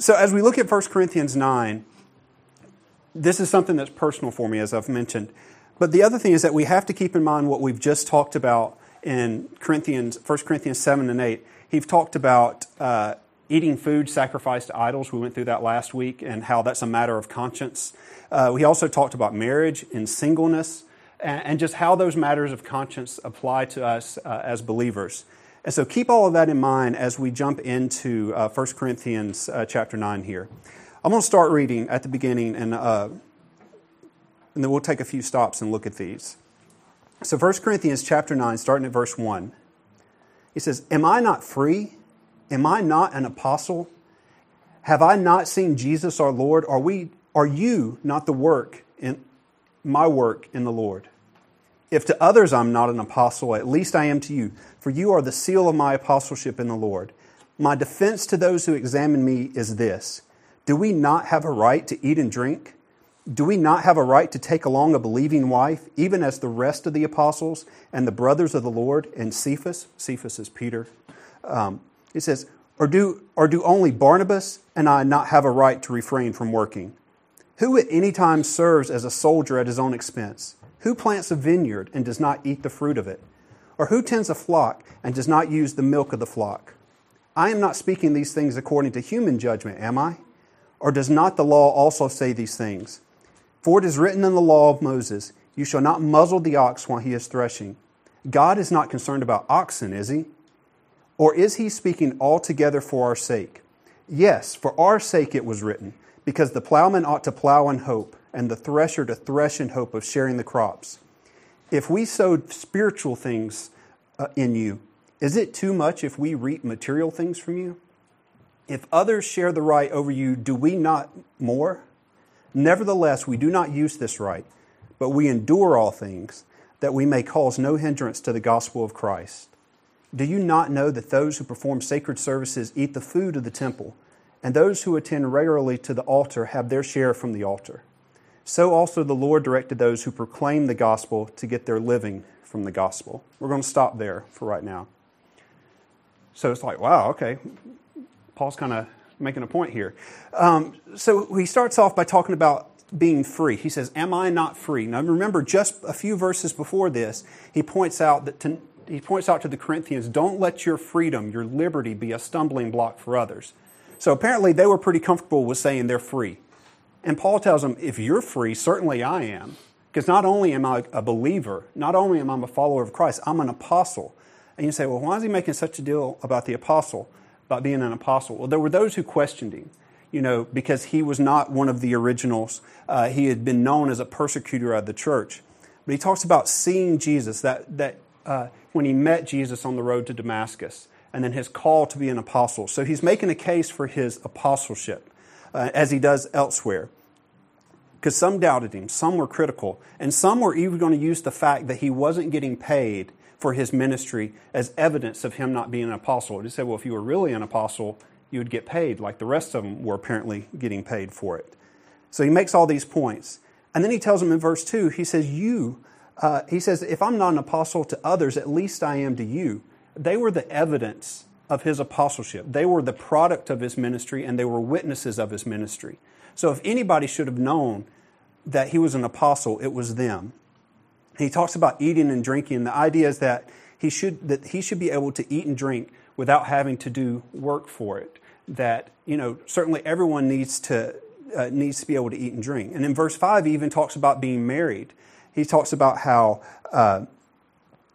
So, as we look at 1 Corinthians 9, this is something that's personal for me, as I've mentioned. But the other thing is that we have to keep in mind what we've just talked about in Corinthians, 1 Corinthians 7 and 8. He's talked about uh, eating food sacrificed to idols. We went through that last week and how that's a matter of conscience. Uh, we also talked about marriage and singleness and, and, just how those matters of conscience apply to us uh, as believers. And so keep all of that in mind as we jump into uh, 1 Corinthians uh, chapter 9 here. I'm going to start reading at the beginning and, uh, and then we'll take a few stops and look at these. So 1 Corinthians chapter 9, starting at verse 1, he says, Am I not free? Am I not an apostle? Have I not seen Jesus our Lord? Are we are you not the work in my work in the Lord? If to others I'm not an apostle, at least I am to you, for you are the seal of my apostleship in the Lord. My defense to those who examine me is this Do we not have a right to eat and drink? Do we not have a right to take along a believing wife, even as the rest of the apostles and the brothers of the Lord and Cephas? Cephas is Peter. Um, he says, or do, or do only Barnabas and I not have a right to refrain from working? Who at any time serves as a soldier at his own expense? Who plants a vineyard and does not eat the fruit of it? Or who tends a flock and does not use the milk of the flock? I am not speaking these things according to human judgment, am I? Or does not the law also say these things? For it is written in the law of Moses, You shall not muzzle the ox while he is threshing. God is not concerned about oxen, is he? Or is he speaking altogether for our sake? Yes, for our sake it was written, because the plowman ought to plow in hope, and the thresher to thresh in hope of sharing the crops. If we sowed spiritual things uh, in you, is it too much if we reap material things from you? If others share the right over you, do we not more? Nevertheless, we do not use this right, but we endure all things, that we may cause no hindrance to the gospel of Christ. Do you not know that those who perform sacred services eat the food of the temple, and those who attend regularly to the altar have their share from the altar? So also the Lord directed those who proclaim the gospel to get their living from the gospel. We're going to stop there for right now. So it's like, wow, okay. Paul's kind of making a point here. Um, so he starts off by talking about being free. He says, Am I not free? Now remember, just a few verses before this, he points out that to, he points out to the Corinthians, don't let your freedom, your liberty, be a stumbling block for others. So apparently they were pretty comfortable with saying they're free. And Paul tells them, if you're free, certainly I am. Because not only am I a believer, not only am I a follower of Christ, I'm an apostle. And you say, well, why is he making such a deal about the apostle, about being an apostle? Well, there were those who questioned him, you know, because he was not one of the originals. Uh, he had been known as a persecutor of the church. But he talks about seeing Jesus, that, that uh, when he met Jesus on the road to Damascus, and then his call to be an apostle. So he's making a case for his apostleship, uh, as he does elsewhere. Because some doubted him, some were critical, and some were even going to use the fact that he wasn't getting paid for his ministry as evidence of him not being an apostle. They said, well, if you were really an apostle, you would get paid, like the rest of them were apparently getting paid for it. So he makes all these points. And then he tells them in verse 2, he says, You uh, he says, If I'm not an apostle to others, at least I am to you. They were the evidence of his apostleship. They were the product of his ministry and they were witnesses of his ministry. So if anybody should have known that he was an apostle, it was them. He talks about eating and drinking. The idea is that he should, that he should be able to eat and drink without having to do work for it. That, you know, certainly everyone needs to, uh, needs to be able to eat and drink. And in verse 5, he even talks about being married he talks about how uh,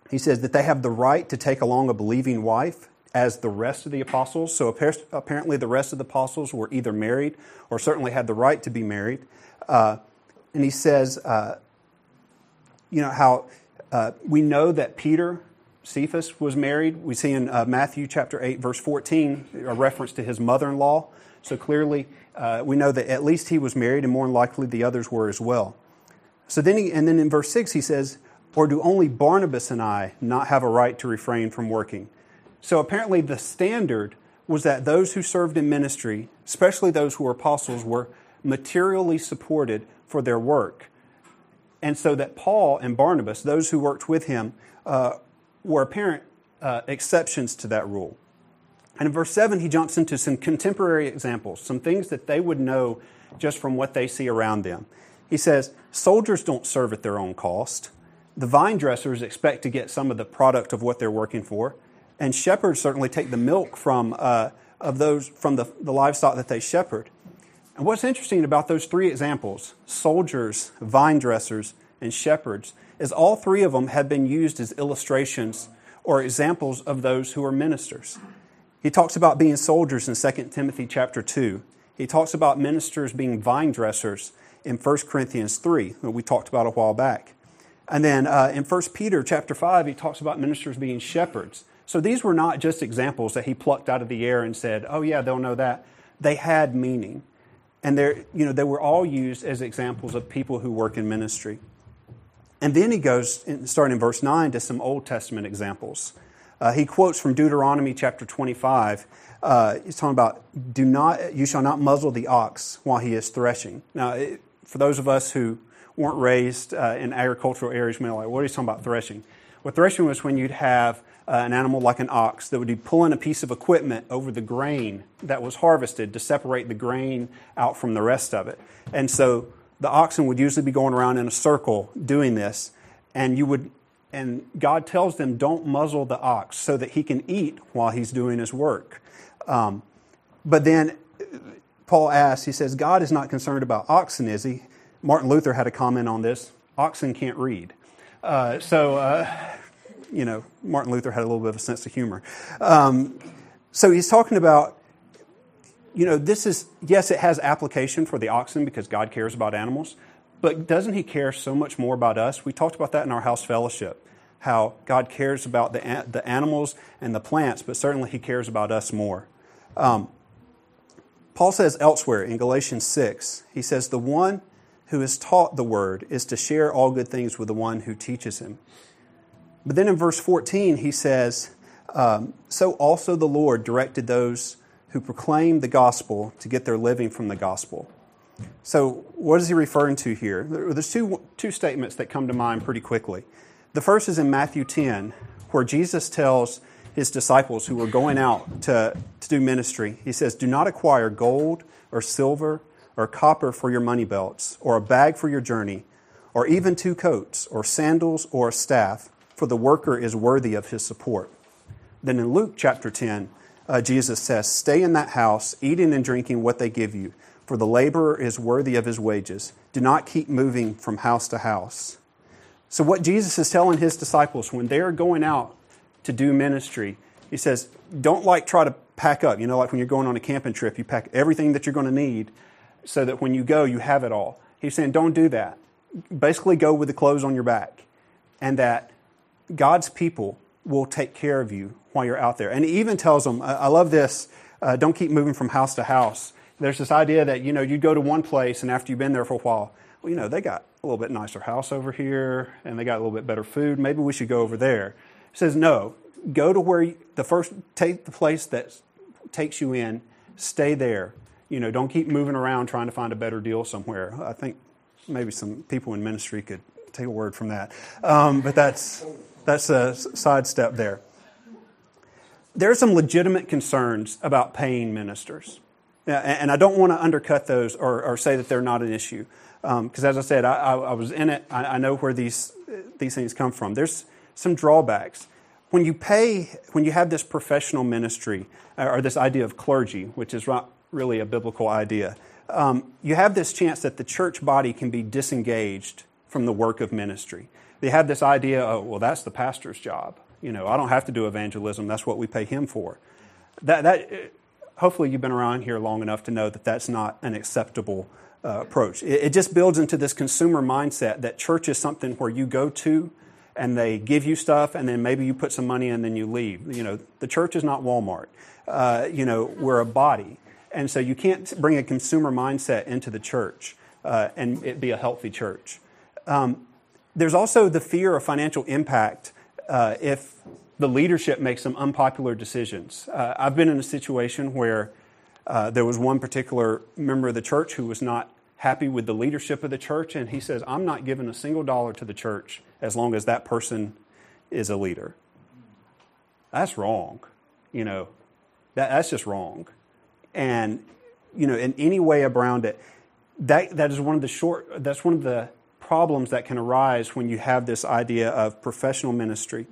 he says that they have the right to take along a believing wife as the rest of the apostles. So apparently, the rest of the apostles were either married or certainly had the right to be married. Uh, and he says, uh, you know, how uh, we know that Peter, Cephas, was married. We see in uh, Matthew chapter 8, verse 14, a reference to his mother in law. So clearly, uh, we know that at least he was married, and more likely the others were as well. So then, he, and then in verse 6, he says, Or do only Barnabas and I not have a right to refrain from working? So apparently, the standard was that those who served in ministry, especially those who were apostles, were materially supported for their work. And so that Paul and Barnabas, those who worked with him, uh, were apparent uh, exceptions to that rule. And in verse 7, he jumps into some contemporary examples, some things that they would know just from what they see around them. He says, Soldiers don't serve at their own cost. The vine dressers expect to get some of the product of what they're working for. And shepherds certainly take the milk from, uh, of those, from the, the livestock that they shepherd. And what's interesting about those three examples soldiers, vine dressers, and shepherds is all three of them have been used as illustrations or examples of those who are ministers. He talks about being soldiers in 2 Timothy chapter 2. He talks about ministers being vine dressers in 1 Corinthians 3, that we talked about a while back. And then uh, in 1 Peter chapter 5, he talks about ministers being shepherds. So these were not just examples that he plucked out of the air and said, oh, yeah, they'll know that. They had meaning. And they're, you know, they were all used as examples of people who work in ministry. And then he goes, starting in verse 9, to some Old Testament examples. Uh, he quotes from Deuteronomy chapter 25. Uh, he's talking about, "Do not, you shall not muzzle the ox while he is threshing." Now, it, for those of us who weren't raised uh, in agricultural areas, we're like, what are you talking about threshing? Well, threshing was when you'd have uh, an animal like an ox that would be pulling a piece of equipment over the grain that was harvested to separate the grain out from the rest of it. And so the oxen would usually be going around in a circle doing this, and you would and God tells them, don't muzzle the ox so that he can eat while he's doing his work. Um, but then Paul asks, he says, God is not concerned about oxen, is he? Martin Luther had a comment on this oxen can't read. Uh, so, uh, you know, Martin Luther had a little bit of a sense of humor. Um, so he's talking about, you know, this is, yes, it has application for the oxen because God cares about animals, but doesn't He care so much more about us? We talked about that in our house fellowship, how God cares about the, the animals and the plants, but certainly He cares about us more. Um, Paul says elsewhere in Galatians 6, he says, The one who is taught the word is to share all good things with the one who teaches him. But then in verse 14, he says, um, So also the Lord directed those who proclaim the gospel to get their living from the gospel. So, what is he referring to here? There's two, two statements that come to mind pretty quickly. The first is in Matthew 10, where Jesus tells his disciples who were going out to, to do ministry, he says, Do not acquire gold or silver or copper for your money belts, or a bag for your journey, or even two coats, or sandals, or a staff, for the worker is worthy of his support. Then in Luke chapter 10, uh, Jesus says, Stay in that house, eating and drinking what they give you for the laborer is worthy of his wages. Do not keep moving from house to house. So, what Jesus is telling his disciples when they're going out to do ministry, he says, don't like try to pack up. You know, like when you're going on a camping trip, you pack everything that you're going to need so that when you go, you have it all. He's saying, don't do that. Basically, go with the clothes on your back, and that God's people will take care of you while you're out there. And he even tells them, I love this, uh, don't keep moving from house to house there's this idea that, you know, you go to one place and after you've been there for a while, well, you know, they got a little bit nicer house over here and they got a little bit better food. Maybe we should go over there. It says, no, go to where you, the first, take the place that takes you in, stay there. You know, don't keep moving around trying to find a better deal somewhere. I think maybe some people in ministry could take a word from that. Um, but that's, that's a sidestep there. There are some legitimate concerns about paying ministers. And I don't want to undercut those or, or say that they're not an issue. Because um, as I said, I, I, I was in it. I, I, know where these, these things come from. There's some drawbacks. When you pay, when you have this professional ministry, uh, or this idea of clergy, which is not really a biblical idea, um, you have this chance that the church body can be disengaged from the work of ministry. They have this idea, oh, well, that's the pastor's job. You know, I don't have to do evangelism. That's what we pay him for. That, that, hopefully you've been around here long enough to know that that's not an acceptable uh, approach. It, it, just builds into this consumer mindset that church is something where you go to and they give you stuff and then maybe you put some money and then you leave. You know, the church is not Walmart. Uh, you know, we're a body. And so you can't bring a consumer mindset into the church uh, and it be a healthy church. Um, there's also the fear of financial impact uh, if the leadership makes some unpopular decisions. Uh, I've been in a situation where uh, there was one particular member of the church who was not happy with the leadership of the church, and he says, I'm not giving a single dollar to the church as long as that person is a leader. That's wrong. You know, That, that's just wrong. And, you know, in any way around it, that, that is one of the short, that's one of the problems that can arise when you have this idea of professional ministry.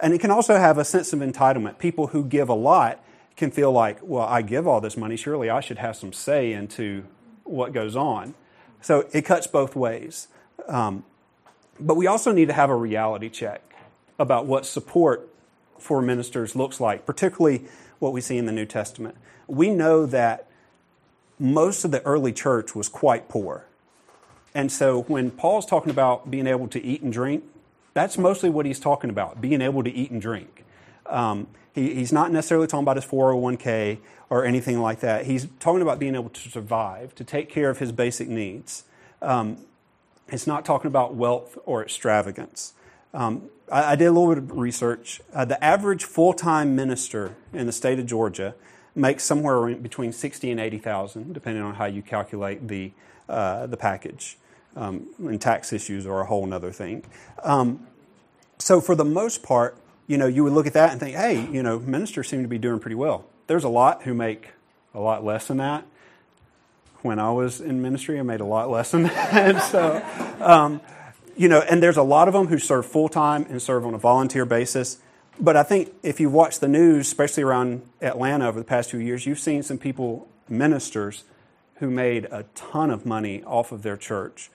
And it can also have a sense of entitlement. People who give a lot can feel like, well, I give all this money, surely I should have some say into what goes on. So it cuts both ways. Um, but we also need to have a reality check about what support for ministers looks like, particularly what we see in the New Testament. We know that most of the early church was quite poor. And so when Paul's talking about being able to eat and drink, that's mostly what he's talking about, being able to eat and drink. Um, he, he's not necessarily talking about his 401k or anything like that. He's talking about being able to survive, to take care of his basic needs. Um, it's not talking about wealth or extravagance. Um, I, I, did a little bit of research. Uh, the average full time minister in the state of Georgia makes somewhere between 60 and 80,000, depending on how you calculate the, uh, the package. Um, and tax issues are a whole other thing. Um, so, for the most part, you know, you would look at that and think, hey, you know, ministers seem to be doing pretty well. There's a lot who make a lot less than that. When I was in ministry, I made a lot less than that. so, um, you know, and there's a lot of them who serve full time and serve on a volunteer basis. But I think if you watch the news, especially around Atlanta over the past few years, you've seen some people, ministers, who made a ton of money off of their church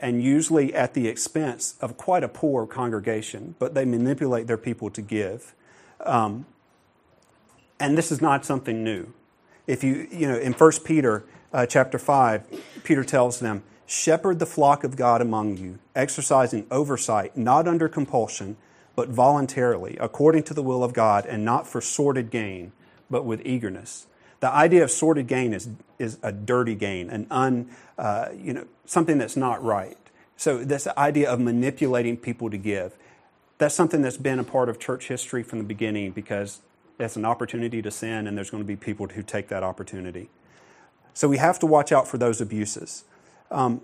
and usually at the expense of quite a poor congregation, but they manipulate their people to give. Um, and this is not something new. If you, you know, in 1 Peter uh, chapter 5, Peter tells them, Shepherd the flock of God among you, exercising oversight, not under compulsion, but voluntarily, according to the will of God, and not for sordid gain, but with eagerness. The idea of sordid gain is, is a dirty gain, an un, uh, you know, something that's not right. So this idea of manipulating people to give, that's something that's been a part of church history from the beginning because it's an opportunity to sin, and there's going to be people who take that opportunity. So we have to watch out for those abuses. Um,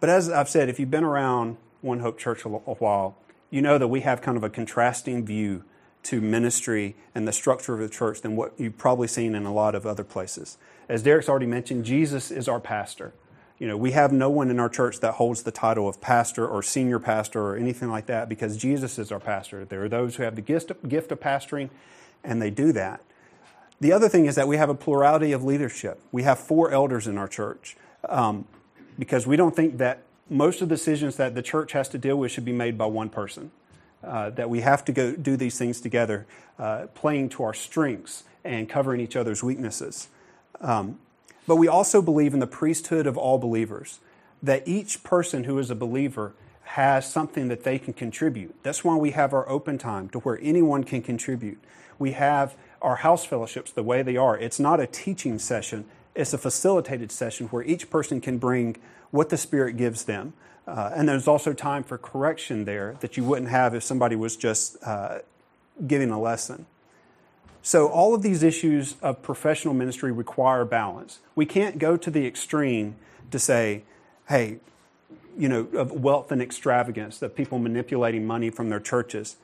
but as I've said, if you've been around One Hope Church a while, you know that we have kind of a contrasting view to ministry and the structure of the church than what you've probably seen in a lot of other places. As Derek's already mentioned, Jesus is our pastor. You know, we have no one in our church that holds the title of pastor or senior pastor or anything like that because Jesus is our pastor. There are those who have the gift of, gift of pastoring, and they do that. The other thing is that we have a plurality of leadership. We have four elders in our church um, because we don't think that most of the decisions that the church has to deal with should be made by one person uh, that we have to go do these things together, uh, playing to our strengths and covering each other's weaknesses. Um, but we also believe in the priesthood of all believers, that each person who is a believer has something that they can contribute. That's why we have our open time to where anyone can contribute. We have our house fellowships the way they are. It's not a teaching session, it's a facilitated session where each person can bring what the Spirit gives them. Uh, and there's also time for correction there that you wouldn't have if somebody was just uh, giving a lesson. So, all of these issues of professional ministry require balance. We can't go to the extreme to say, hey, you know, of wealth and extravagance, that people manipulating money from their churches.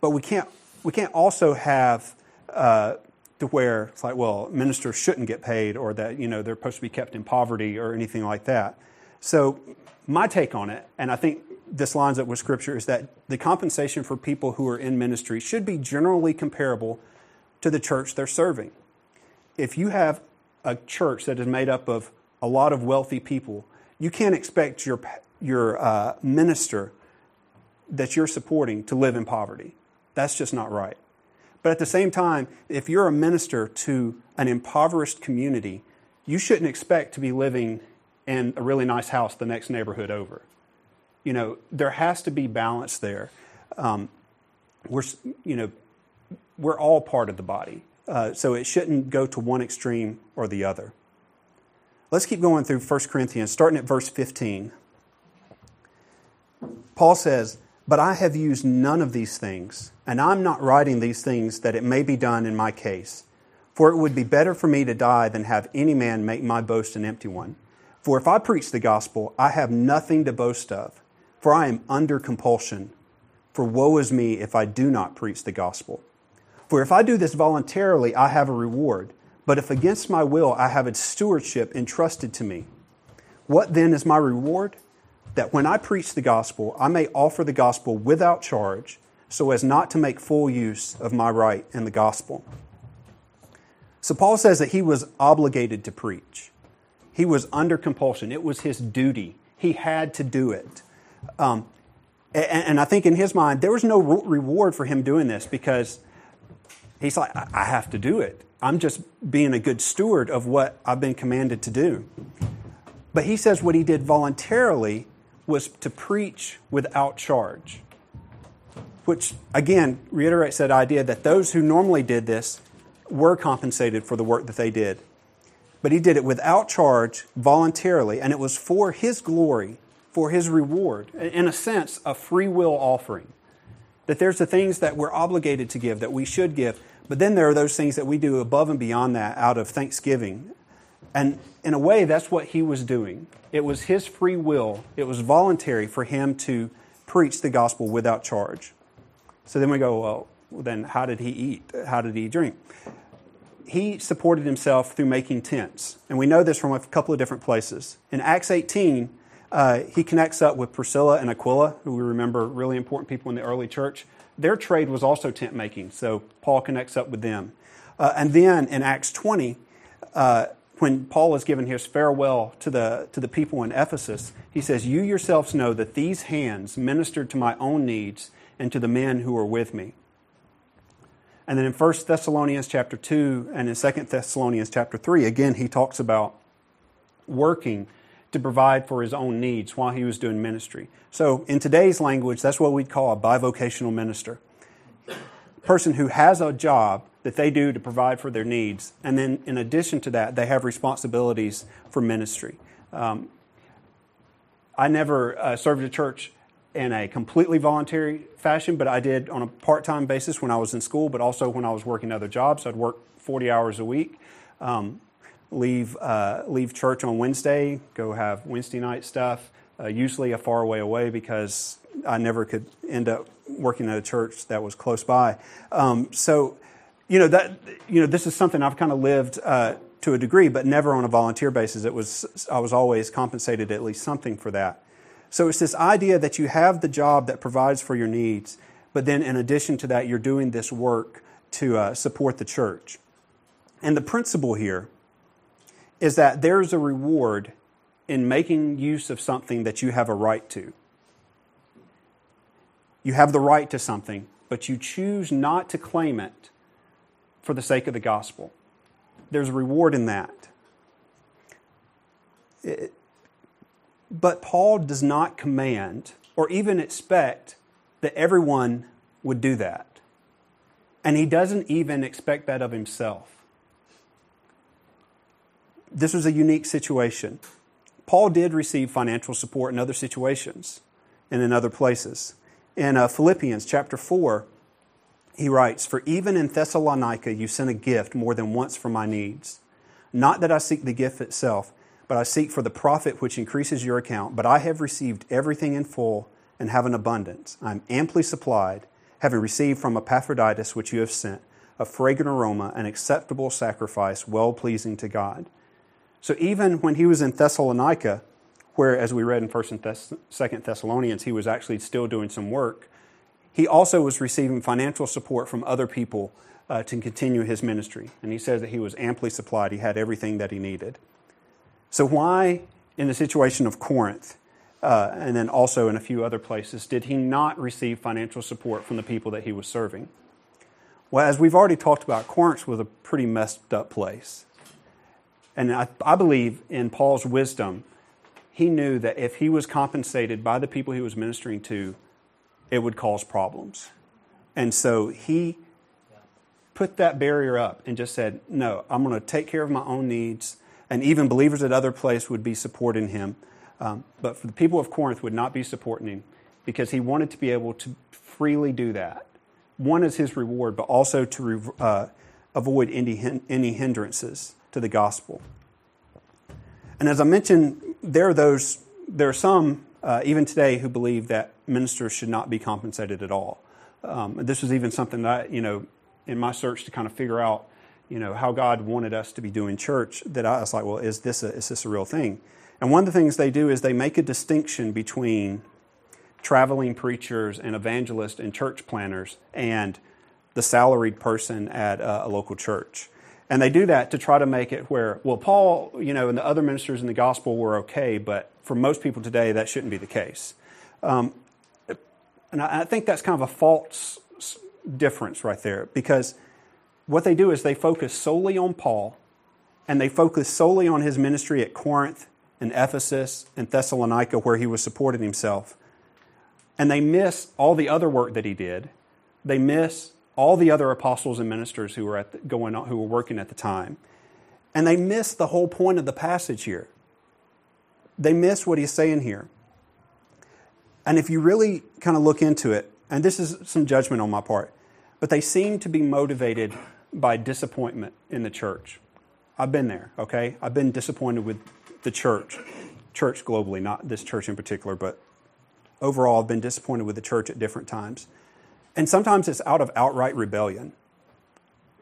But we can't, we can't also have uh, to where it's like, well, ministers shouldn't get paid or that, you know, they're supposed to be kept in poverty or anything like that. So my take on it, and I think this lines up with Scripture, is that the compensation for people who are in ministry should be generally comparable to the church they're serving. If you have a church that is made up of a lot of wealthy people, you can't expect your, your uh, minister that you're supporting to live in poverty. That's just not right. But at the same time, if you're a minister to an impoverished community, you shouldn't expect to be living in a really nice house the next neighborhood over. You know, there has to be balance there. Um, we're, you know, we're all part of the body, uh, so it shouldn't go to one extreme or the other. Let's keep going through 1 Corinthians, starting at verse 15. Paul says, But I have used none of these things, and I'm not writing these things that it may be done in my case. For it would be better for me to die than have any man make my boast an empty one. For if I preach the gospel, I have nothing to boast of, for I am under compulsion. For woe is me if I do not preach the gospel. For if I do this voluntarily, I have a reward. But if against my will, I have a stewardship entrusted to me. What then is my reward? That when I preach the gospel, I may offer the gospel without charge, so as not to make full use of my right in the gospel. So Paul says that he was obligated to preach. He was under compulsion. It was his duty. He had to do it. Um, and, and, I think in his mind, there was no reward for him doing this because he's like, I have to do it. I'm just being a good steward of what I've been commanded to do. But he says what he did voluntarily was to preach without charge, which again reiterates that idea that those who normally did this were compensated for the work that they did. But he did it without charge, voluntarily, and it was for his glory, for his reward. In a sense, a free will offering. That there's the things that we're obligated to give, that we should give, but then there are those things that we do above and beyond that out of thanksgiving. And in a way, that's what he was doing. It was his free will, it was voluntary for him to preach the gospel without charge. So then we go, well, then how did he eat? How did he drink? He supported himself through making tents. And we know this from a couple of different places. In Acts 18, uh, he connects up with Priscilla and Aquila, who we remember really important people in the early church. Their trade was also tent making, so Paul connects up with them. Uh, and then in Acts 20, uh, when Paul is giving his farewell to the, to the people in Ephesus, he says, You yourselves know that these hands ministered to my own needs and to the men who were with me. And then in 1 Thessalonians chapter 2 and in 2 Thessalonians chapter 3, again, he talks about working to provide for his own needs while he was doing ministry. So, in today's language, that's what we'd call a bivocational minister. Person who has a job that they do to provide for their needs, and then in addition to that, they have responsibilities for ministry. Um, I never uh, served a church in a completely voluntary fashion, but I did on a part time basis when I was in school, but also when I was working other jobs. I'd work 40 hours a week. Um, leave uh, leave church on Wednesday, go have Wednesday night stuff. Uh, usually a far way away because I never could end up working at a church that was close by. Um, so, you know that you know this is something I've kind of lived uh, to a degree, but never on a volunteer basis. It was I was always compensated at least something for that. So it's this idea that you have the job that provides for your needs, but then in addition to that, you're doing this work to uh, support the church. And the principle here is that there's a reward in making use of something that you have a right to. You have the right to something, but you choose not to claim it for the sake of the gospel. There's a reward in that. It, but Paul does not command or even expect that everyone would do that. And he doesn't even expect that of himself this was a unique situation. Paul did receive financial support in other situations and in other places. In uh, Philippians chapter 4, he writes, For even in Thessalonica you sent a gift more than once for my needs. Not that I seek the gift itself, but I seek for the profit which increases your account. But I have received everything in full and have an abundance. I am amply supplied, having received from Epaphroditus which you have sent, a fragrant aroma, an acceptable sacrifice, well pleasing to God. So even when he was in Thessalonica, where, as we read in 1st and Thess- 2nd Thessalonians, he was actually still doing some work, he also was receiving financial support from other people uh, to continue his ministry. And he says that he was amply supplied, he had everything that he needed. So, why, in the situation of Corinth, uh, and then also in a few other places, did he not receive financial support from the people that he was serving? Well, as we've already talked about, Corinth was a pretty messed up place. And I, I believe in Paul's wisdom, he knew that if he was compensated by the people he was ministering to, it would cause problems. And so he put that barrier up and just said, No, I'm going to take care of my own needs. And even believers at other places would be supporting him. Um, but for the people of Corinth would not be supporting him because he wanted to be able to freely do that. One is his reward, but also to uh, avoid any, any hindrances to the gospel. And as I mentioned, there are those, there are some uh, even today who believe that ministers should not be compensated at all. Um, this was even something that you know in my search to kind of figure out, you know, how God wanted us to be doing church, that I was like, well, is this a, is this a real thing? And one of the things they do is they make a distinction between traveling preachers and evangelists and church planters and the salaried person at a, a local church. And they do that to try to make it where, well, Paul, you know, and the other ministers in the gospel were okay, but for most people today, that shouldn't be the case. Um, and I, I think that's kind of a false difference right there because what they do is they focus solely on Paul and they focus solely on his ministry at Corinth and Ephesus and Thessalonica where he was supporting himself. And they miss all the other work that he did. They miss all the other apostles and ministers who were at the, going on, who were working at the time. And they miss the whole point of the passage here. They miss what he's saying here. And if you really kind of look into it, and this is some judgment on my part, but they seem to be motivated by disappointment in the church. I've been there, okay? I've been disappointed with the church, church globally, not this church in particular, but overall, I've been disappointed with the church at different times. And sometimes it's out of outright rebellion.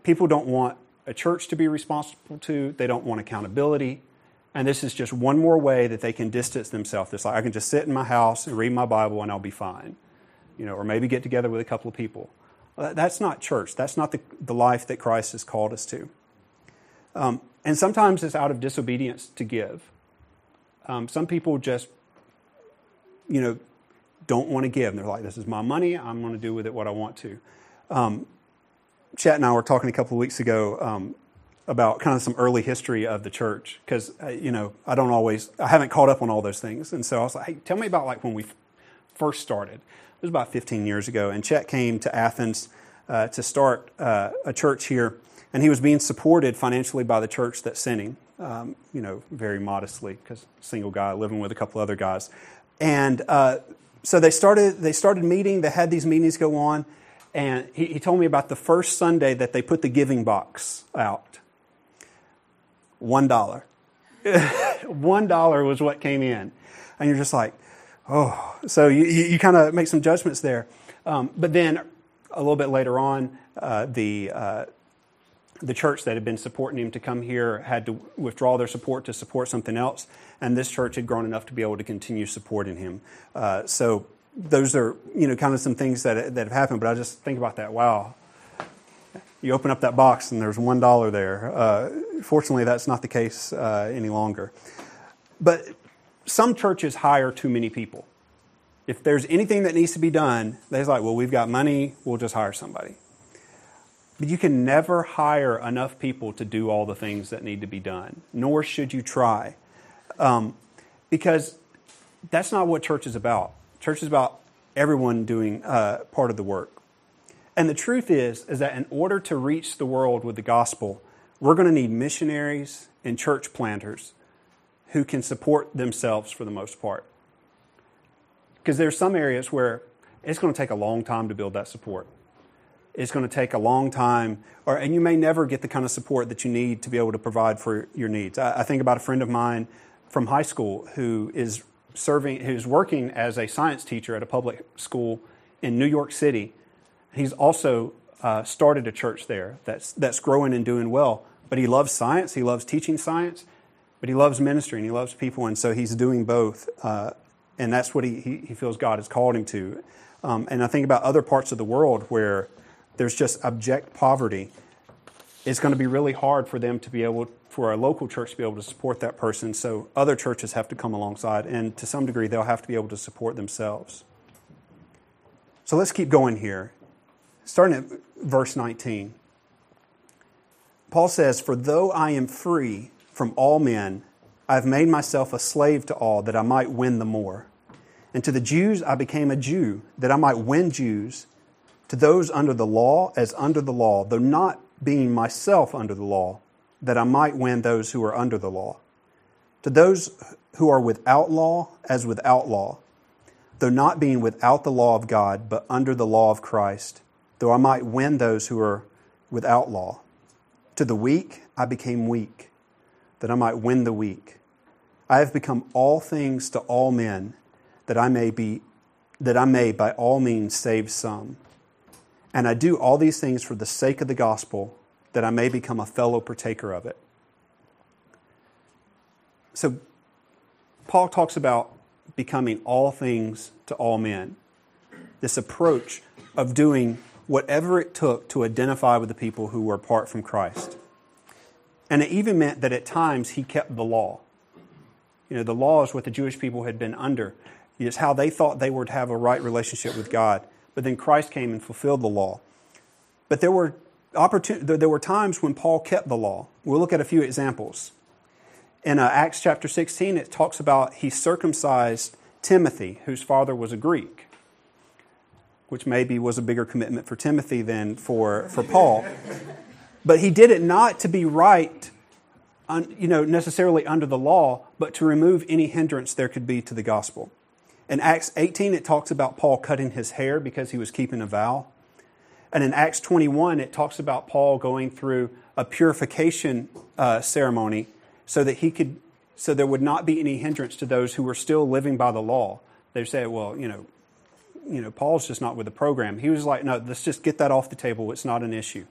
People don't want a church to be responsible to, they don't want accountability. And this is just one more way that they can distance themselves. It's like I can just sit in my house and read my Bible and I'll be fine. You know, or maybe get together with a couple of people. That's not church. That's not the, the life that Christ has called us to. Um, and sometimes it's out of disobedience to give. Um, some people just, you know, don't want to give. And they're like, this is my money. I'm going to do with it what I want to. Um, Chet and I were talking a couple of weeks ago um, about kind of some early history of the church because, uh, you know, I don't always, I haven't caught up on all those things. And so I was like, hey, tell me about like when we first started. It was about 15 years ago. And Chet came to Athens uh, to start uh, a church here. And he was being supported financially by the church that's sending, um, you know, very modestly because single guy living with a couple other guys. And uh, so they started, they started meeting, they had these meetings go on, and he, he told me about the first Sunday that they put the giving box out. One dollar. One dollar was what came in. And you're just like, oh. So you, you, you kind of make some judgments there. Um, but then a little bit later on, uh, the, uh, the church that had been supporting him to come here had to withdraw their support to support something else, and this church had grown enough to be able to continue supporting him. Uh, so those are you know kind of some things that that have happened. But I just think about that. Wow, you open up that box and there's one dollar there. Uh, fortunately, that's not the case uh, any longer. But some churches hire too many people. If there's anything that needs to be done, they're like, well, we've got money, we'll just hire somebody. But you can never hire enough people to do all the things that need to be done, nor should you try. Um, because that's not what church is about. Church is about everyone doing uh, part of the work. And the truth is, is that in order to reach the world with the gospel, we're going to need missionaries and church planters who can support themselves for the most part. Because there's some areas where it's going to take a long time to build that support it's going to take a long time, or, and you may never get the kind of support that you need to be able to provide for your needs. I, I think about a friend of mine from high school who is serving, who's working as a science teacher at a public school in New York City. He's also uh, started a church there that's, that's growing and doing well. But he loves science, he loves teaching science, but he loves ministry and he loves people, and so he's doing both. Uh, and that's what he, he, he, feels God has called him to. Um, and I think about other parts of the world where there's just abject poverty, it's going to be really hard for them to be able, for a local church to be able to support that person. So other churches have to come alongside, and to some degree, they'll have to be able to support themselves. So let's keep going here. Starting at verse 19. Paul says, For though I am free from all men, I have made myself a slave to all that I might win the more. And to the Jews I became a Jew, that I might win Jews to those under the law as under the law, though not being myself under the law, that I might win those who are under the law. To those who are without law as without law, though not being without the law of God, but under the law of Christ, though I might win those who are without law. To the weak I became weak, that I might win the weak. I have become all things to all men, that I may be that I may by all means save some. And I do all these things for the sake of the gospel, that I may become a fellow partaker of it. So, Paul talks about becoming all things to all men. This approach of doing whatever it took to identify with the people who were apart from Christ. And it even meant that at times he kept the law. You know, the law is what the Jewish people had been under. It's how they thought they would have a right relationship with God. But then Christ came and fulfilled the law. But there were, opportun- there were times when Paul kept the law. We'll look at a few examples. In uh, Acts chapter 16, it talks about he circumcised Timothy, whose father was a Greek, which maybe was a bigger commitment for Timothy than for, for Paul. But he did it not to be right, you know, necessarily under the law, but to remove any hindrance there could be to the gospel. In Acts 18, it talks about Paul cutting his hair because he was keeping a vow. And in Acts 21, it talks about Paul going through a purification uh, ceremony so that he could, so there would not be any hindrance to those who were still living by the law. They say, well, you know, you know, Paul's just not with the program. He was like, no, let's just get that off the table. It's not an issue.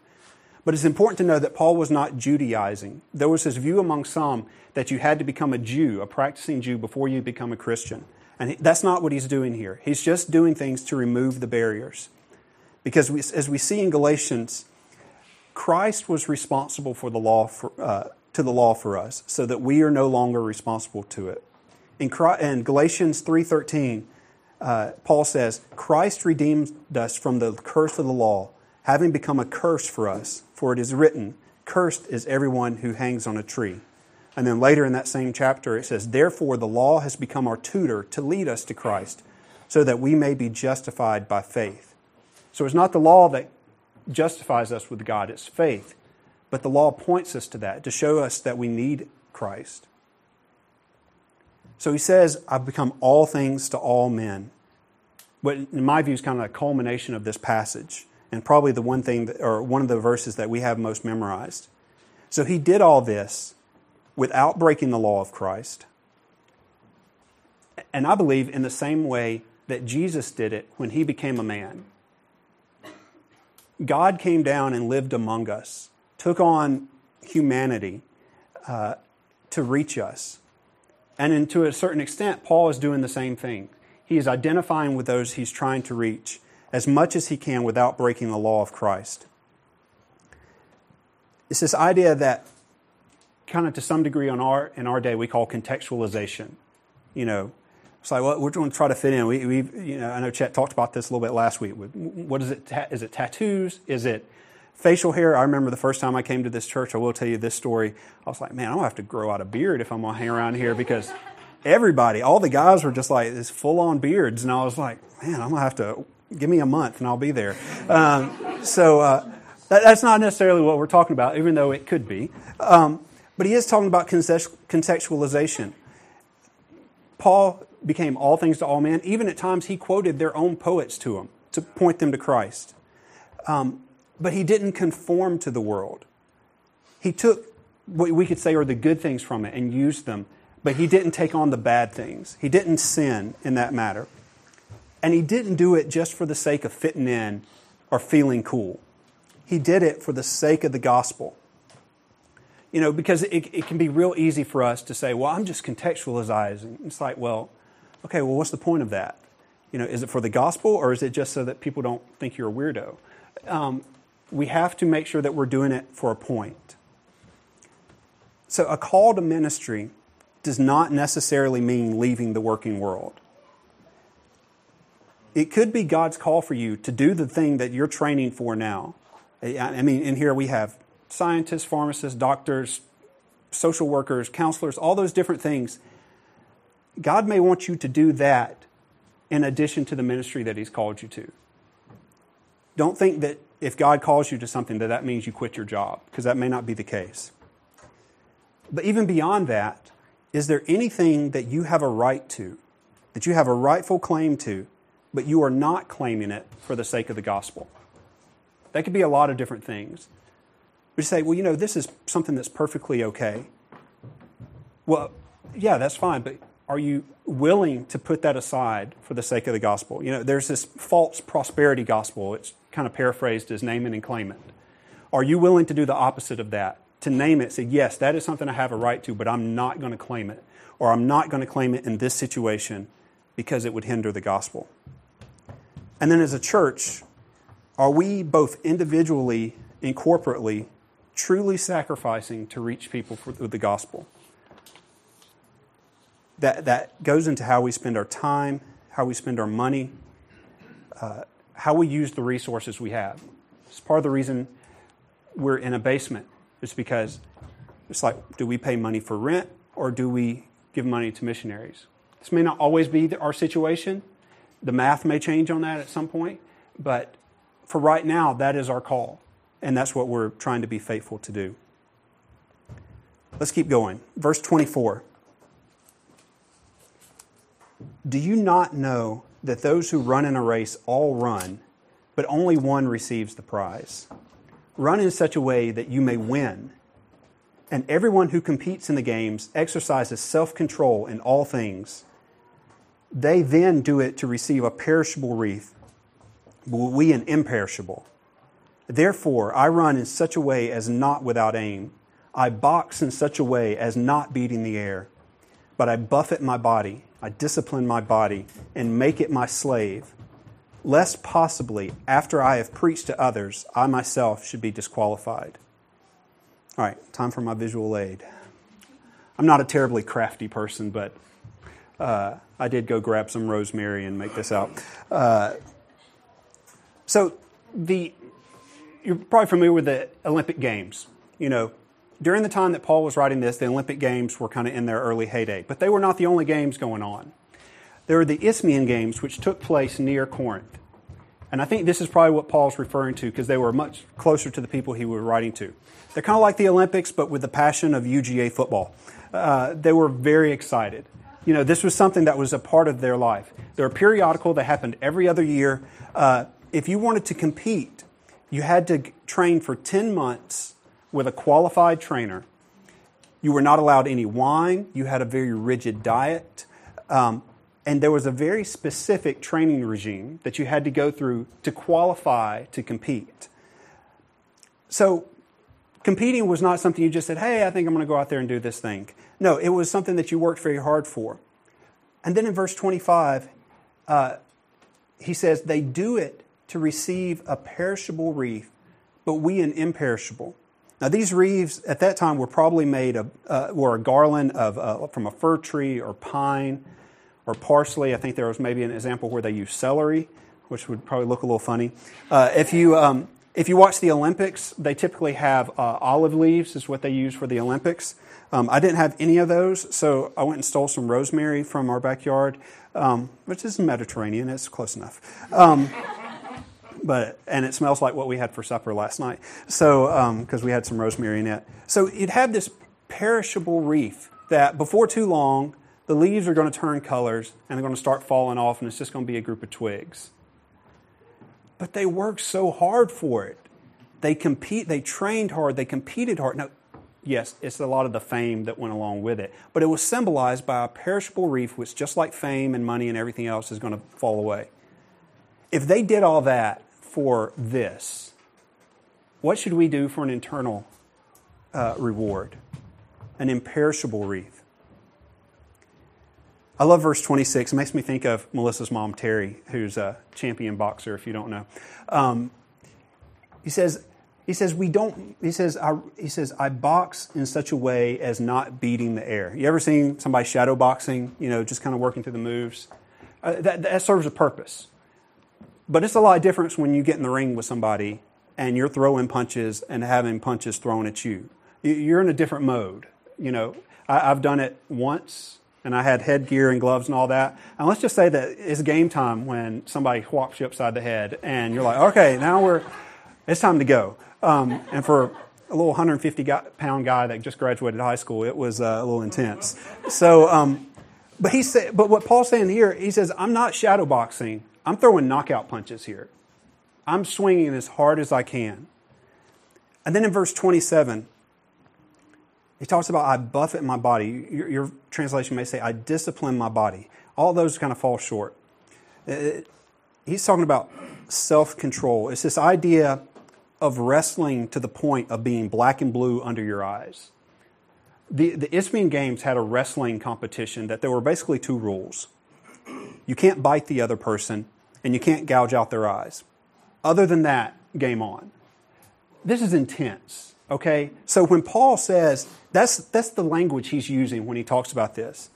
But it's important to know that Paul was not Judaizing. There was this view among some that you had to become a Jew, a practicing Jew, before you become a Christian. And that's not what he's doing here. He's just doing things to remove the barriers. Because we, as we see in Galatians, Christ was responsible for the law for, uh, to the law for us, so that we are no longer responsible to it. In, Christ, in Galatians three thirteen, uh, Paul says, "Christ redeemed us from the curse of the law, having become a curse for us. For it is written, Cursed is everyone who hangs on a tree." And then later in that same chapter, it says, Therefore the law has become our tutor to lead us to Christ, so that we may be justified by faith. So it's not the law that justifies us with God, it's faith. But the law points us to that, to show us that we need Christ. So he says, I've become all things to all men. But in my view, is kind of a culmination of this passage, and probably the one thing, that, or one of the verses that we have most memorized. So he did all this without breaking the law of Christ. And I believe in the same way that Jesus did it when he became a man. God came down and lived among us, took on humanity uh, to reach us. And in, to a certain extent, Paul is doing the same thing. He is identifying with those he's trying to reach as much as he can without breaking the law of Christ. It's this idea that kind of to some degree on our, in our day we call contextualization. You know, it's like, well, we're going to try to fit in. We, we, you know, I know Chet talked about this a little bit last week. What is it? Is it tattoos? Is it facial hair? I remember the first time I came to this church. I will tell you this story. I was like, man, I'm gonna have to grow out a beard if I'm gonna hang around here because everybody, all the guys were just like this full on beards, and I was like, man, I'm gonna have to give me a month and I'll be there. Um, so uh, that, that's not necessarily what we're talking about, even though it could be. Um, but he is talking about contextualization. Paul became all things to all men. Even at times, he quoted their own poets to them to point them to Christ. Um, but he didn't conform to the world. He took what we could say are the good things from it and used them, but he didn't take on the bad things. He didn't sin in that matter. And he didn't do it just for the sake of fitting in or feeling cool. He did it for the sake of the gospel. You know, because it, it can be real easy for us to say, well, I'm just contextualizing. It's like, well, okay, well, what's the point of that? You know, is it for the gospel or is it just so that people don't think you're a weirdo? Um, we have to make sure that we're doing it for a point. So, a call to ministry does not necessarily mean leaving the working world. It could be God's call for you to do the thing that you're training for now. I mean, in here we have scientists, pharmacists, doctors, social workers, counselors, all those different things. God may want you to do that in addition to the ministry that He's called you to. Don't think that if God calls you to something, that that means you quit your job, because that may not be the case. But even beyond that, is there anything that you have a right to, that you have a rightful claim to, but you are not claiming it for the sake of the gospel? That could be a lot of different things. You say, well, you know, this is something that's perfectly okay. Well, yeah, that's fine, but are you willing to put that aside for the sake of the gospel? You know, there's this false prosperity gospel. It's kind of paraphrased as name it and claim it. Are you willing to do the opposite of that? To name it, say, yes, that is something I have a right to, but I'm not going to claim it. Or I'm not going to claim it in this situation because it would hinder the gospel. And then as a church, are we both individually and corporately truly sacrificing to reach people with the gospel? That, that goes into how we spend our time, how we spend our money, uh, how we use the resources we have. It's part of the reason we're in a basement. It's because it's like, do we pay money for rent or do we give money to missionaries? This may not always be our situation. The math may change on that at some point, but for right now, that is our call, and that's what we're trying to be faithful to do. Let's keep going. Verse 24. Do you not know that those who run in a race all run, but only one receives the prize? Run in such a way that you may win. And everyone who competes in the games exercises self control in all things. They then do it to receive a perishable wreath, but we an imperishable. Therefore, I run in such a way as not without aim. I box in such a way as not beating the air. But I buffet my body, I discipline my body, and make it my slave, lest possibly, after I have preached to others, I myself should be disqualified. All right, time for my visual aid. I'm not a terribly crafty person, but uh, I did go grab some rosemary and make this out. Uh, so the you're probably familiar with the Olympic Games. You know, during the time that Paul was writing this, the Olympic Games were kind of in their early heyday, but they were not the only games going on. There were the Isthmian Games, which took place near Corinth. And I think this is probably what Paul's referring to because they were much closer to the people he was writing to. They're kind of like the Olympics, but with the passion of UGA football. Uh, they were very excited you know, this was something that was a part of their life. They're a periodical that happened every other year. Uh, if you wanted to compete, you had to train for 10 months with a qualified trainer. You were not allowed any wine. You had a very rigid diet. Um, and there was a very specific training regime that you had to go through to qualify to compete. So, competing was not something you just said, hey, I think I'm going to go out there and do this thing. No, it was something that you worked very hard for. And then in verse 25, uh, he says, They do it to receive a perishable wreath, but we an imperishable. Now, these wreaths at that time were probably made of, uh, were a garland of, uh, from a fir tree or pine or parsley. I think there was maybe an example where they used celery, which would probably look a little funny. Uh, if you um, if you watch the Olympics, they typically have uh, olive leaves, is what they use for the Olympics. Um, I didn't have any of those, so I went and stole some rosemary from our backyard, um, which is Mediterranean. It's close enough. But and it smells like what we had for supper last night. So because um, we had some rosemary in it, so you'd have this perishable wreath that before too long the leaves are going to turn colors and they're going to start falling off, and it's just going to be a group of twigs but they worked so hard for it. They compete, they trained hard, they competed hard. Now, yes, it's a lot of the fame that went along with it, but it was symbolized by a perishable wreath, which just like fame and money and everything else is going to fall away. If they did all that for this, what should we do for an internal uh, reward? An imperishable wreath. I love verse 26. It makes me think of Melissa's mom, Terry, who's a champion boxer, if you don't know. Um, he says, he says, we don't, he says, I, he says, I box in such a way as not beating the air. You ever seen somebody shadow boxing, you know, just kind of working through the moves? Uh, that, that serves a purpose. But it's a lot of difference when you get in the ring with somebody and you're throwing punches and having punches thrown at you. You're in a different mode. You know, I've done it once and I had headgear and gloves and all that. And let's just say that it's game time when somebody whacks you upside the head, and you're like, okay, now we're, it's time to go. Um, and for a little 150 pound guy that just graduated high school, it was uh, a little intense. So, um, but he said, but what Paul's saying here, he says, I'm not shadow boxing. I'm throwing knockout punches here. I'm swinging as hard as I can. And then in verse 27, he talks about, I buffet my body. Your, your translation may say, I discipline my body. All those kind of fall short. It, uh, he's talking about self control. It's this idea of wrestling to the point of being black and blue under your eyes. The, the Isthmian Games had a wrestling competition that there were basically two rules. You can't bite the other person, and you can't gouge out their eyes. Other than that, game on. This is intense, okay? So when Paul says, that's, that's the language he's using when he talks about this.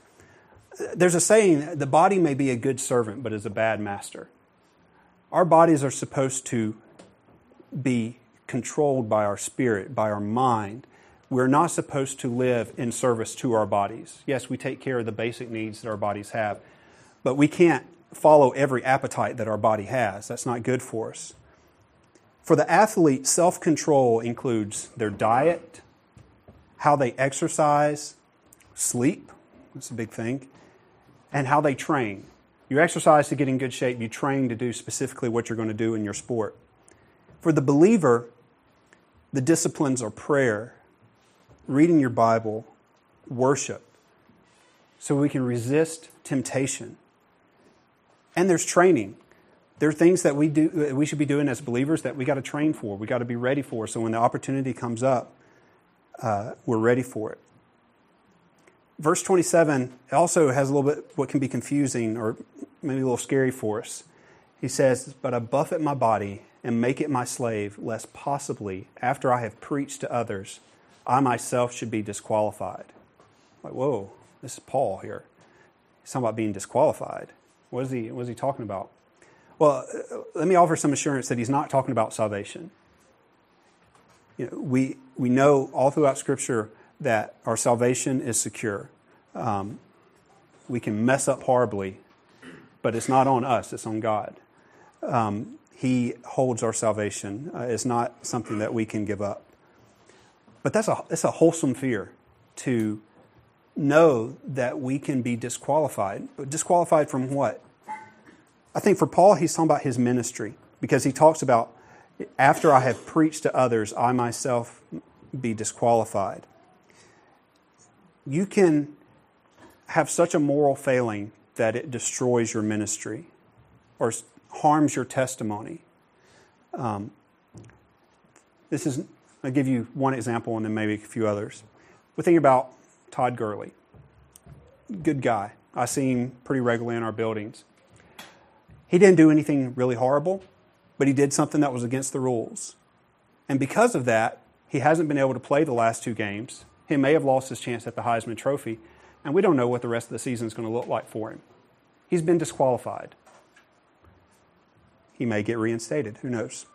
There's a saying, the body may be a good servant, but is a bad master. Our bodies are supposed to be controlled by our spirit, by our mind. We're not supposed to live in service to our bodies. Yes, we take care of the basic needs that our bodies have, but we can't follow every appetite that our body has. That's not good for us. For the athlete, self control includes their diet, how they exercise, sleep, that's a big thing, and how they train. You exercise to get in good shape, you train to do specifically what you're going to do in your sport. For the believer, the disciplines are prayer, reading your Bible, worship, so we can resist temptation. And there's training. There are things that we do we should be doing as believers that we got to train for. We got to be ready for. So when the opportunity comes up, uh, we're ready for it. Verse 27 also has a little bit what can be confusing or maybe a little scary for us. He says, But I buffet my body and make it my slave, lest possibly, after I have preached to others, I myself should be disqualified. Like, whoa, this is Paul here. He's talking about being disqualified. What is he, what is he talking about? Well, uh, let me offer some assurance that he's not talking about salvation. You know, we, we know all throughout Scripture that our salvation is secure. Um, we can mess up horribly, but it's not on us, it's on God. Um, he holds our salvation. Uh, it's not something that we can give up. But that's a, that's a wholesome fear to know that we can be disqualified. Disqualified from what? I think for Paul, he's talking about his ministry because he talks about after I have preached to others, I myself be disqualified. You can have such a moral failing that it destroys your ministry or harms your testimony. Um, this is, I'll give you one example and then maybe a few others. We're thinking about Todd Gurley. Good guy. I see him pretty regularly in our buildings. He didn't do anything really horrible, but he did something that was against the rules. And because of that, he hasn't been able to play the last two games. He may have lost his chance at the Heisman Trophy, and we don't know what the rest of the season is going to look like for him. He's been disqualified. He may get reinstated, who knows?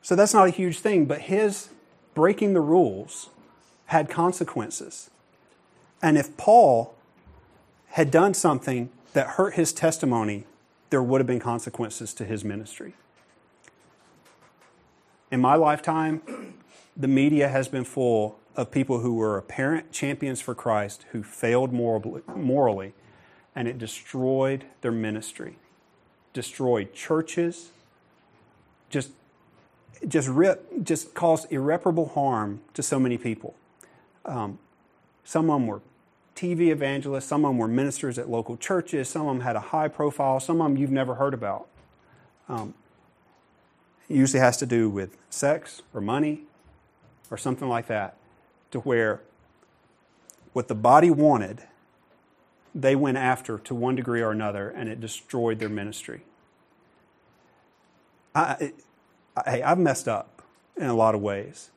So that's not a huge thing, but his breaking the rules had consequences. And if Paul had done something that hurt his testimony there would have been consequences to his ministry. In my lifetime, the media has been full of people who were apparent champions for Christ who failed morally, and it destroyed their ministry, destroyed churches, just just rip, just caused irreparable harm to so many people. Um, some of them were TV evangelists, some of them were ministers at local churches, some of them had a high profile, some of them you've never heard about. Um, it usually has to do with sex or money or something like that, to where what the body wanted, they went after to one degree or another, and it destroyed their ministry. I, I, I've messed up in a lot of ways.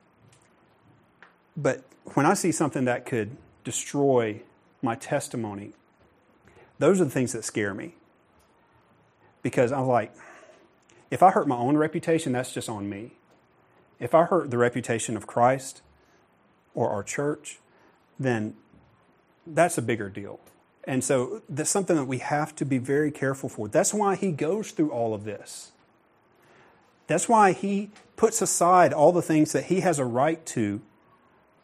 But when I see something that could destroy my testimony, those are the things that scare me. Because I'm like, if I hurt my own reputation, that's just on me. If I hurt the reputation of Christ or our church, then that's a bigger deal. And so that's something that we have to be very careful for. That's why he goes through all of this. That's why he puts aside all the things that he has a right to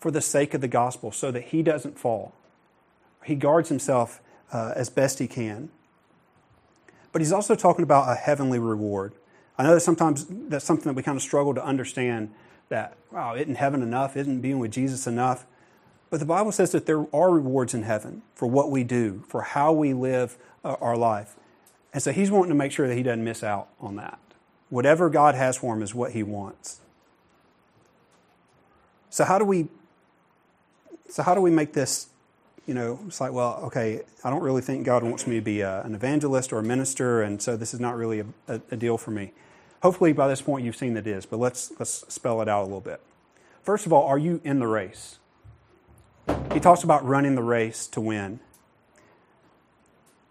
for the sake of the gospel so that he doesn't fall. He guards himself uh, as best he can. But he's also talking about a heavenly reward. I know that sometimes that's something that we kind of struggle to understand that, wow, isn't heaven enough? Isn't being with Jesus enough? But the Bible says that there are rewards in heaven for what we do, for how we live uh, our life. And so he's wanting to make sure that he doesn't miss out on that. Whatever God has for him is what he wants. So how do we so how do we make this you know, it's like, well, okay, I don't really think God wants me to be a, an evangelist or a minister, and so this is not really a, a, a deal for me. Hopefully, by this point, you've seen that it is, but let's, let's spell it out a little bit. First of all, are you in the race? He talks about running the race to win.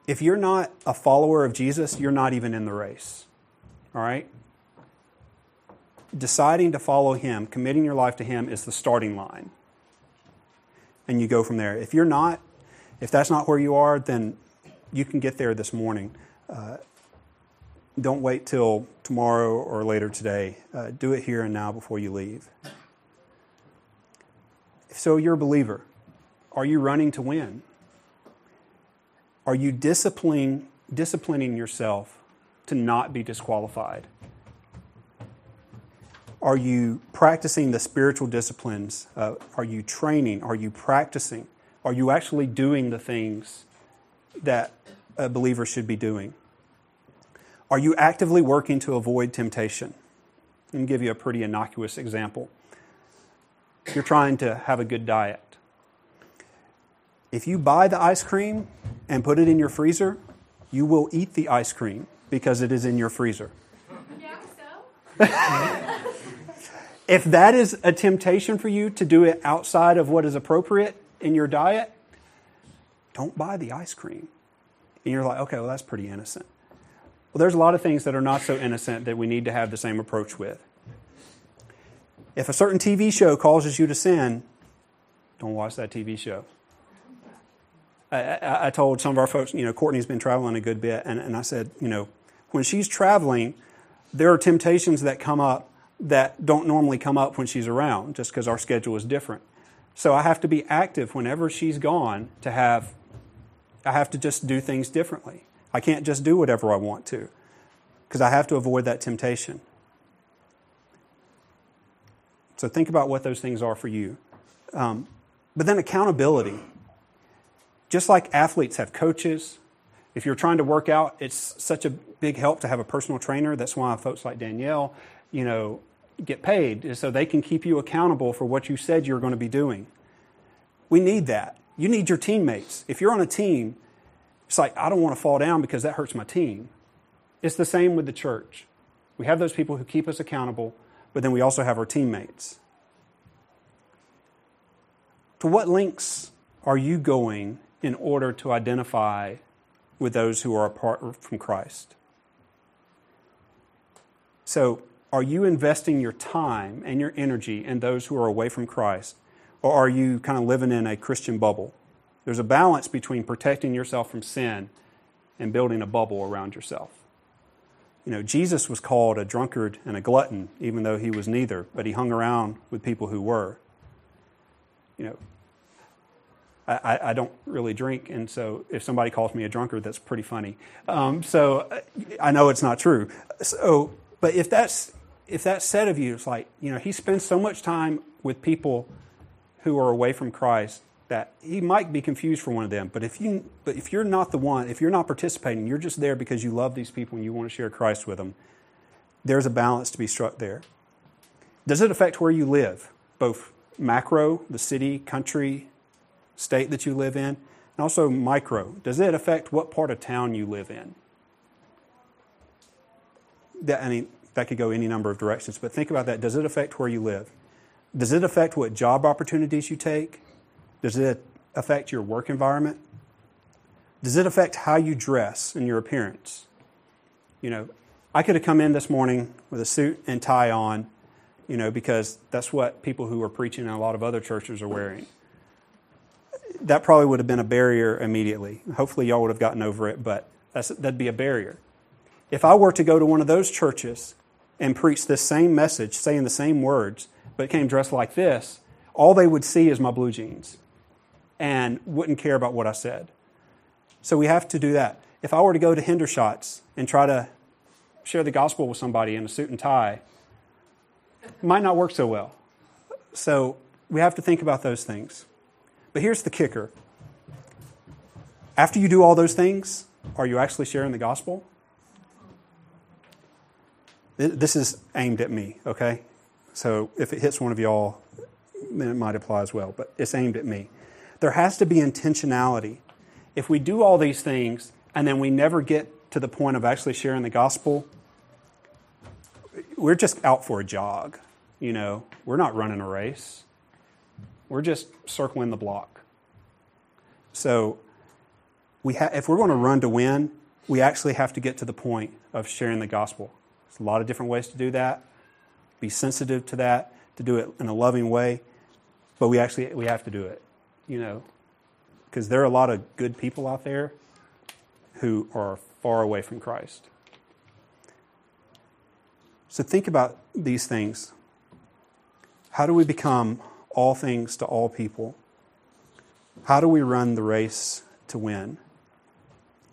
If you're not a follower of Jesus, you're not even in the race. All right? Deciding to follow him, committing your life to him, is the starting line and you go from there. If you're not, if that's not where you are, then you can get there this morning. Uh, don't wait till tomorrow or later today. Uh, do it here and now before you leave. So you're a believer. Are you running to win? Are you disciplining, disciplining yourself to not be disqualified? Are you practicing the spiritual disciplines? Uh, are you training? Are you practicing? Are you actually doing the things that a believer should be doing? Are you actively working to avoid temptation? Let me give you a pretty innocuous example. You're trying to have a good diet. If you buy the ice cream and put it in your freezer, you will eat the ice cream because it is in your freezer. Yeah, so. If that is a temptation for you to do it outside of what is appropriate in your diet, don't buy the ice cream. And you're like, okay, well, that's pretty innocent. Well, there's a lot of things that are not so innocent that we need to have the same approach with. If a certain TV show causes you to sin, don't watch that TV show. I, I, I, told some of our folks, you know, Courtney's been traveling a good bit, and, and I said, you know, when she's traveling, there are temptations that come up that don't normally come up when she's around just because our schedule is different. So I have to be active whenever she's gone to have, I have to just do things differently. I can't just do whatever I want to because I have to avoid that temptation. So think about what those things are for you. Um, but then accountability. Just like athletes have coaches, if you're trying to work out, it's such a big help to have a personal trainer. That's why folks like Danielle, you know, get paid so they can keep you accountable for what you said you're going to be doing. We need that. You need your teammates. If you're on a team, it's like, I don't want to fall down because that hurts my team. It's the same with the church. We have those people who keep us accountable, but then we also have our teammates. To what lengths are you going in order to identify with those who are apart from Christ? So, are you investing your time and your energy in those who are away from Christ? Or are you kind of living in a Christian bubble? There's a balance between protecting yourself from sin and building a bubble around yourself. You know, Jesus was called a drunkard and a glutton, even though he was neither, but he hung around with people who were. You know, I, I don't really drink, and so if somebody calls me a drunkard, that's pretty funny. Um, so I know it's not true. So, but if that's if that's said of you, it's like, you know, he spends so much time with people who are away from Christ that he might be confused for one of them. But if you but if you're not the one, if you're not participating, you're just there because you love these people and you want to share Christ with them, there's a balance to be struck there. Does it affect where you live? Both macro, the city, country, state that you live in, and also micro. Does it affect what part of town you live in? That, I mean, that could go any number of directions, but think about that. Does it affect where you live? Does it affect what job opportunities you take? Does it affect your work environment? Does it affect how you dress and your appearance? You know, I could have come in this morning with a suit and tie on, you know, because that's what people who are preaching in a lot of other churches are wearing. That probably would have been a barrier immediately. Hopefully, y'all would have gotten over it, but that'd be a barrier. If I were to go to one of those churches and preached this same message, saying the same words, but came dressed like this, all they would see is my blue jeans and wouldn't care about what I said. So we have to do that. If I were to go to Hendershots and try to share the gospel with somebody in a suit and tie, it might not work so well. So we have to think about those things. But here's the kicker after you do all those things, are you actually sharing the gospel? This is aimed at me, okay? So if it hits one of y'all, then it might apply as well, but it's aimed at me. There has to be intentionality. If we do all these things and then we never get to the point of actually sharing the gospel, we're just out for a jog. You know, we're not running a race. We're just circling the block. So, we ha- if we're going to run to win, we actually have to get to the point of sharing the gospel. There's a lot of different ways to do that. Be sensitive to that, to do it in a loving way, but we actually we have to do it. You know, because there are a lot of good people out there who are far away from Christ. So think about these things. How do we become all things to all people? How do we run the race to win?